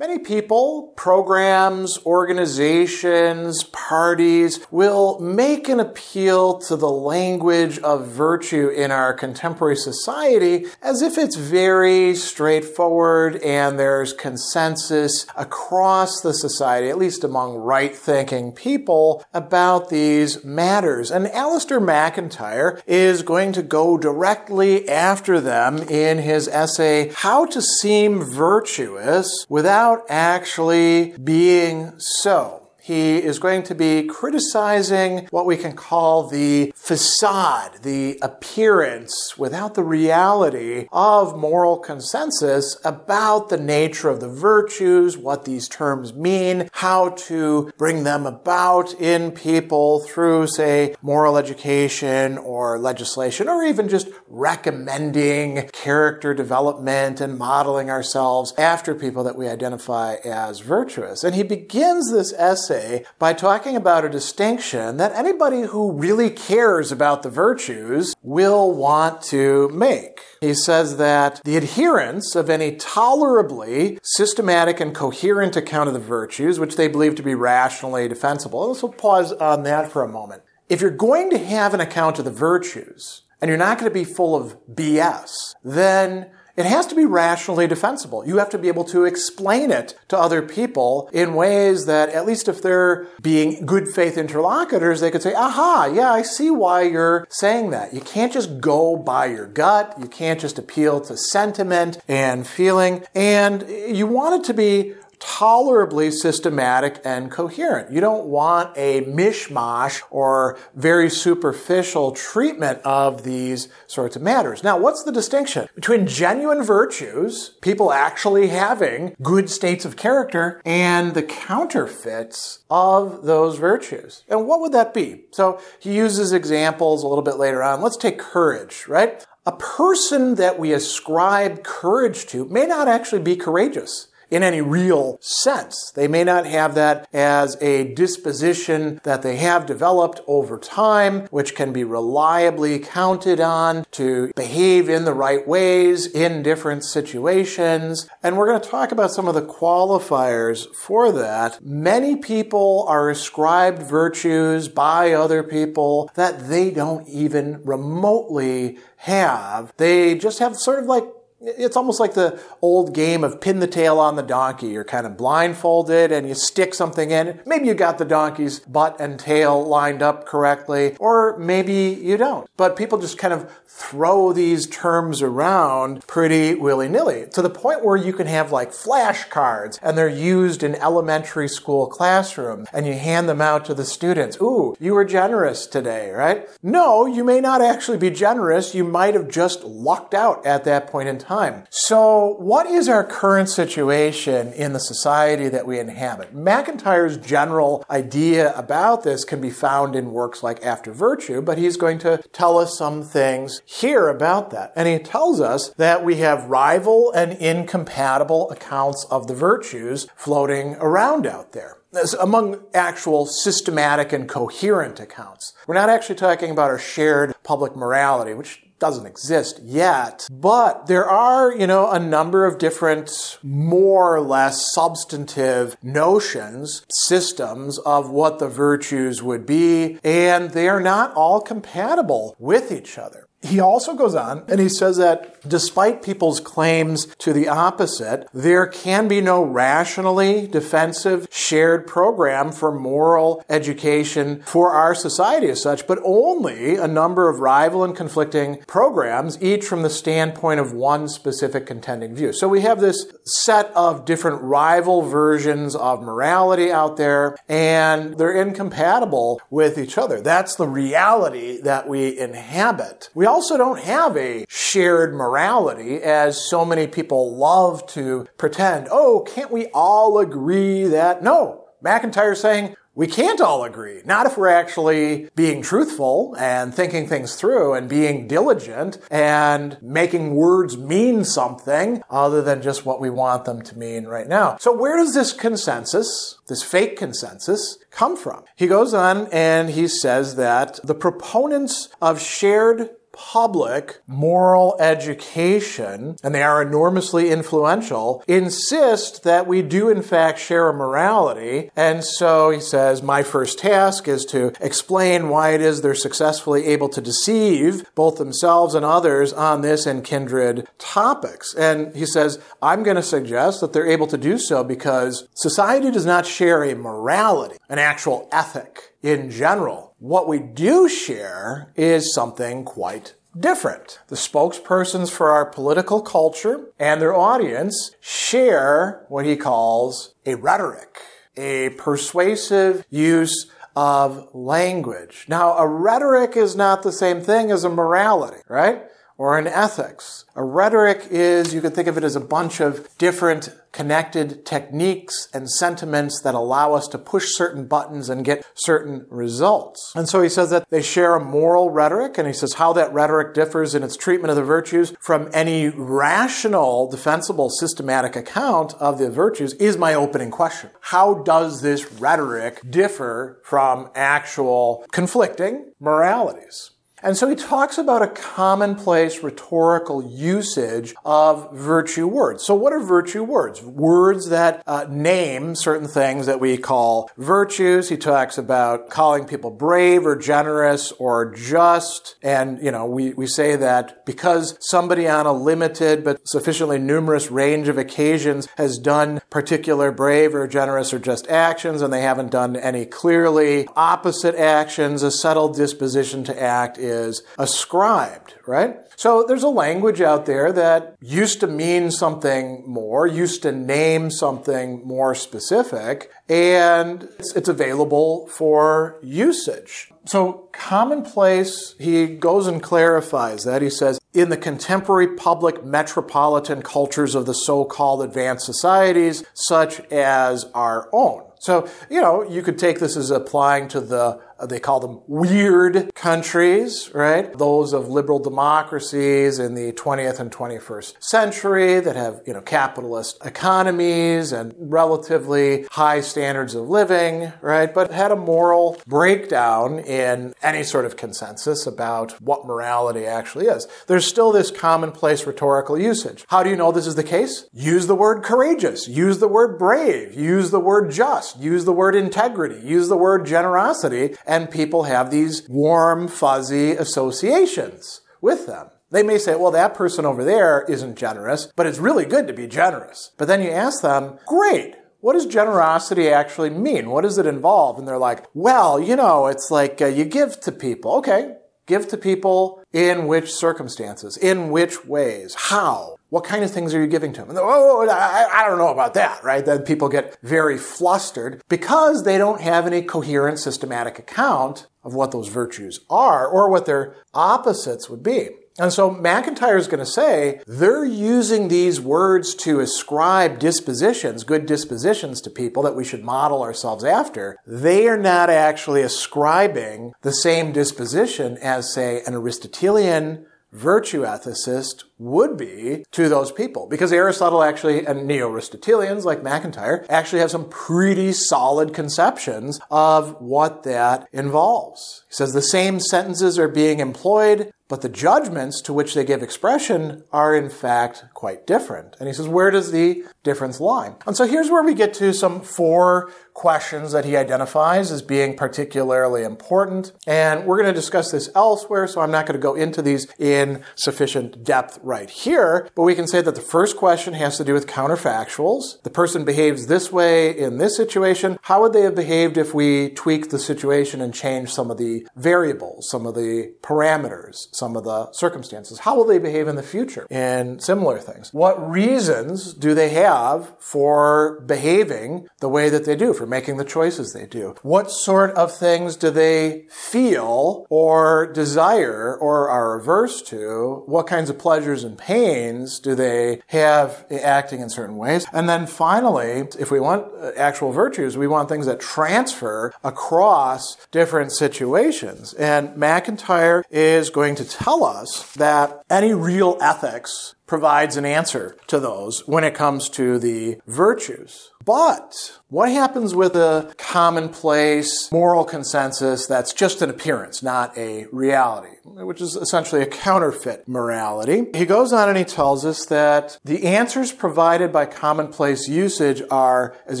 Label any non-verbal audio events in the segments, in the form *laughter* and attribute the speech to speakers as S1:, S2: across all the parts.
S1: Many people, programs, organizations, parties will make an appeal to the language of virtue in our contemporary society as if it's very straightforward and there's consensus across the society, at least among right thinking people, about these matters. And Alasdair MacIntyre is going to go directly after them in his essay, How to Seem Virtuous Without without actually being so he is going to be criticizing what we can call the facade, the appearance, without the reality of moral consensus about the nature of the virtues, what these terms mean, how to bring them about in people through, say, moral education or legislation, or even just recommending character development and modeling ourselves after people that we identify as virtuous. And he begins this essay today by talking about a distinction that anybody who really cares about the virtues will want to make. He says that the adherents of any tolerably systematic and coherent account of the virtues, which they believe to be rationally defensible, let's pause on that for a moment. If you're going to have an account of the virtues, and you're not going to be full of BS, then it has to be rationally defensible. You have to be able to explain it to other people in ways that, at least if they're being good faith interlocutors, they could say, aha, yeah, I see why you're saying that. You can't just go by your gut. You can't just appeal to sentiment and feeling. And you want it to be tolerably systematic and coherent. You don't want a mishmash or very superficial treatment of these sorts of matters. Now, what's the distinction between genuine virtues, people actually having good states of character, and the counterfeits of those virtues? And what would that be? So he uses examples a little bit later on. Let's take courage, right? A person that we ascribe courage to may not actually be courageous in any real sense. They may not have that as a disposition that they have developed over time, which can be reliably counted on to behave in the right ways in different situations. And we're going to talk about some of the qualifiers for that. Many people are ascribed virtues by other people that they don't even remotely have. They just have sort of like it's almost like the old game of pin the tail on the donkey. You're kind of blindfolded and you stick something in. Maybe you got the donkey's butt and tail lined up correctly, or maybe you don't. But people just kind of throw these terms around pretty willy nilly to the point where you can have like flashcards and they're used in elementary school classroom and you hand them out to the students. Ooh, you were generous today, right? No, you may not actually be generous. You might have just lucked out at that point in time. So, what is our current situation in the society that we inhabit? MacIntyre's general idea about this can be found in works like After Virtue, but he's going to tell us some things here about that. And he tells us that we have rival and incompatible accounts of the virtues floating around out there among actual systematic and coherent accounts. We're not actually talking about our shared public morality, which doesn't exist yet. But there are, you know, a number of different, more or less substantive notions, systems of what the virtues would be, and they are not all compatible with each other. He also goes on and he says that despite people's claims to the opposite, there can be no rationally defensive shared program for moral education for our society as such, but only a number of rival and conflicting programs, each from the standpoint of one specific contending view. So we have this set of different rival versions of morality out there, and they're incompatible with each other. That's the reality that we inhabit. We also don't have a shared morality as so many people love to pretend. Oh, can't we all agree that? No. MacIntyre saying we can't all agree. Not if we're actually being truthful and thinking things through and being diligent and making words mean something other than just what we want them to mean right now. So where does this consensus, this fake consensus, come from? He goes on and he says that the proponents of shared public moral education, and they are enormously influential, insist that we do in fact share a morality. And so he says, my first task is to explain why it is they're successfully able to deceive both themselves and others on this and kindred topics. And he says, I'm going to suggest that they're able to do so because society does not share a morality, an actual ethic in general. What we do share is something quite different. The spokespersons for our political culture and their audience share what he calls a rhetoric, a persuasive use of language. Now, a rhetoric is not the same thing as a morality, right? Or an ethics. A rhetoric is, you could think of it as a bunch of different connected techniques and sentiments that allow us to push certain buttons and get certain results. And so he says that they share a moral rhetoric, and he says how that rhetoric differs in its treatment of the virtues from any rational, defensible, systematic account of the virtues is my opening question. How does this rhetoric differ from actual conflicting moralities? And so he talks about a commonplace rhetorical usage of virtue words. So what are virtue words? Words that uh, name certain things that we call virtues. He talks about calling people brave or generous or just. And, you know, we, we say that because somebody on a limited but sufficiently numerous range of occasions has done particular brave or generous or just actions and they haven't done any clearly opposite actions, a settled disposition to act is ascribed, right? So there's a language out there that used to mean something more, used to name something more specific, and it's, it's available for usage. So commonplace, he goes and clarifies that. He says, in the contemporary public metropolitan cultures of the so-called advanced societies, such as our own. So, you know, you could take this as applying to the Uh, they call them weird countries, right? Those of liberal democracies in the 20th and 21st century that have, you know, capitalist economies and relatively high standards of living, right? But had a moral breakdown in any sort of consensus about what morality actually is. There's still this commonplace rhetorical usage. How do you know this is the case? Use the word courageous, use the word brave, use the word just, use the word integrity, use the word generosity, and people have these warm, fuzzy associations with them. They may say, well, that person over there isn't generous, but it's really good to be generous. But then you ask them, great, what does generosity actually mean? What does it involve? And they're like, well, you know, it's like uh, you give to people. Okay, give to people in which circumstances, in which ways, how? What kind of things are you giving to them? And oh, oh I, I don't know about that, right? Then people get very flustered because they don't have any coherent systematic account of what those virtues are or what their opposites would be. And so MacIntyre is going to say they're using these words to ascribe dispositions, good dispositions to people that we should model ourselves after. They are not actually ascribing the same disposition as, say, an Aristotelian virtue ethicist would be to those people. Because Aristotle actually, and Neo-Aristotelians like MacIntyre, actually have some pretty solid conceptions of what that involves. He says the same sentences are being employed, but the judgments to which they give expression are in fact quite different. And he says, where does the difference lie? And so here's where we get to some four questions that he identifies as being particularly important. And we're going to discuss this elsewhere, so I'm not going to go into these in sufficient depth right here. But we can say that the first question has to do with counterfactuals. The person behaves this way in this situation. How would they have behaved if we tweaked the situation and changed some of the variables, some of the parameters? Some of the circumstances? How will they behave in the future in similar things? What reasons do they have for behaving the way that they do, for making the choices they do? What sort of things do they feel or desire or are averse to? What kinds of pleasures and pains do they have acting in certain ways? And then finally, if we want actual virtues, we want things that transfer across different situations. And MacIntyre is going to tell us that any real ethics provides an answer to those when it comes to the virtues. But what happens with a commonplace moral consensus that's just an appearance, not a reality, which is essentially a counterfeit morality? He goes on and he tells us that the answers provided by commonplace usage are, as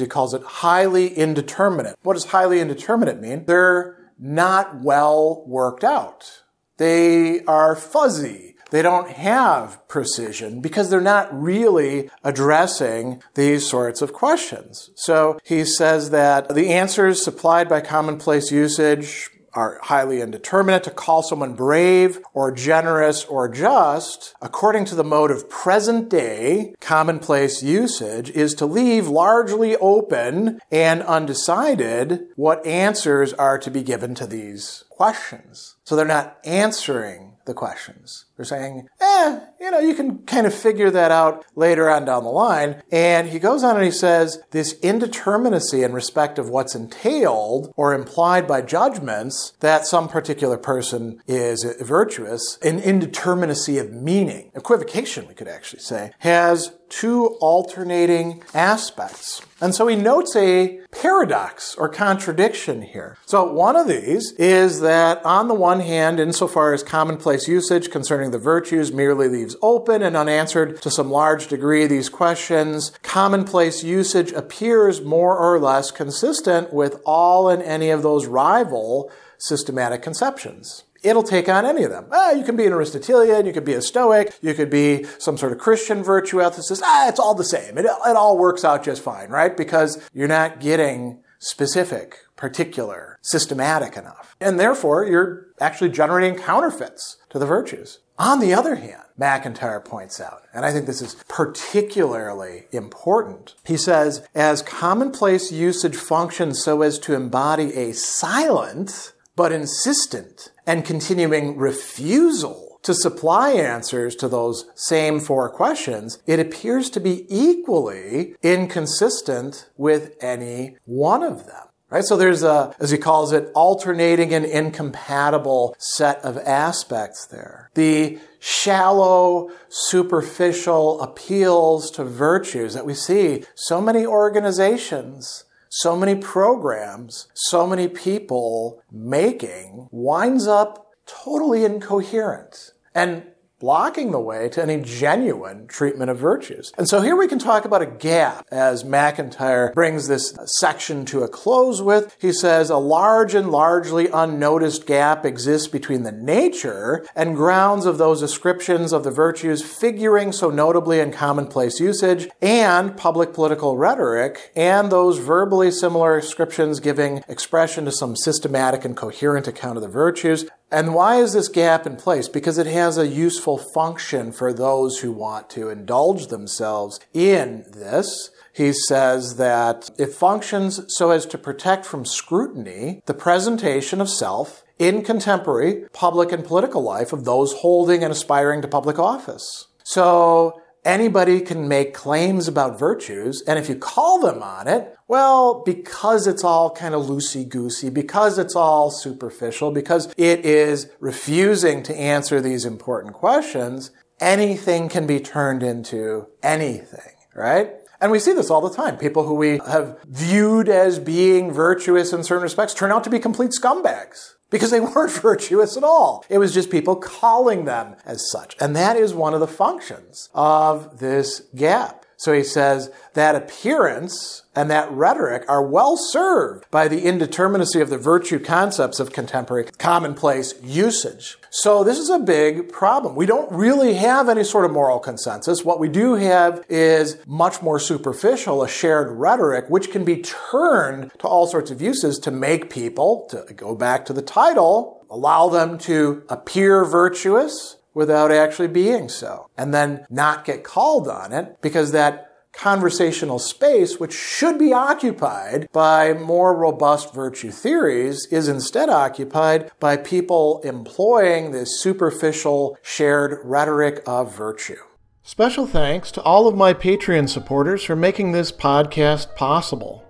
S1: he calls it, highly indeterminate. What does highly indeterminate mean? They're not well worked out. They are fuzzy they don't have precision because they're not really addressing these sorts of questions. So he says that the answers supplied by commonplace usage are highly indeterminate to call someone brave or generous or just, according to the mode of present day commonplace usage, is to leave largely open and undecided what answers are to be given to these questions. So they're not answering the questions. They're saying, eh, you know, you can kind of figure that out later on down the line. And he goes on and he says, this indeterminacy in respect of what's entailed or implied by judgments that some particular person is virtuous, an indeterminacy of meaning, equivocation, we could actually say, has two alternating aspects. And so he notes a paradox or contradiction here. So one of these is that on the one hand, insofar as commonplace usage concerning the virtues merely leaves open and unanswered to some large degree these questions, commonplace usage appears more or less consistent with all and any of those rival systematic conceptions it'll take on any of them. Ah, you can be an Aristotelian, you could be a Stoic, you could be some sort of Christian virtue ethicist. ah, it's all the same. It, it all works out just fine, right? Because you're not getting specific, particular, systematic enough. And therefore, you're actually generating counterfeits to the virtues. On the other hand, MacIntyre points out, and I think this is particularly important. He says, as commonplace usage functions so as to embody a silent but insistent and continuing refusal to supply answers to those same four questions, it appears to be equally inconsistent with any one of them. Right? So there's a, as he calls it, alternating and incompatible set of aspects there. The shallow, superficial appeals to virtues that we see so many organizations so many programs, so many people making winds up totally incoherent. And blocking the way to any genuine treatment of virtues. And so here we can talk about a gap as MacIntyre brings this section to a close with. He says a large and largely unnoticed gap exists between the nature and grounds of those ascriptions of the virtues figuring so notably in commonplace usage and public political rhetoric and those verbally similar ascriptions giving expression to some systematic and coherent account of the virtues and why is this gap in place? Because it has a useful function for those who want to indulge themselves in this. He says that it functions so as to protect from scrutiny the presentation of self in contemporary public and political life of those holding and aspiring to public office. So anybody can make claims about virtues, and if you call them on it, well, because it's all kind of loosey goosey, because it's all superficial, because it is refusing to answer these important questions, anything can be turned into anything, right? And we see this all the time. People who we have viewed as being virtuous in certain respects turn out to be complete scumbags because they *laughs* weren't virtuous at all. It was just people calling them as such. And that is one of the functions of this gap. So he says that appearance and that rhetoric are well served by the indeterminacy of the virtue concepts of contemporary commonplace usage. So this is a big problem. We don't really have any sort of moral consensus. What we do have is much more superficial, a shared rhetoric, which can be turned to all sorts of uses to make people, to go back to the title, allow them to appear virtuous, without actually being so, and then not get called on it because that conversational space, which should be occupied by more robust virtue theories, is instead occupied by people employing this superficial shared rhetoric of virtue. Special thanks to all of my Patreon supporters for making this podcast possible.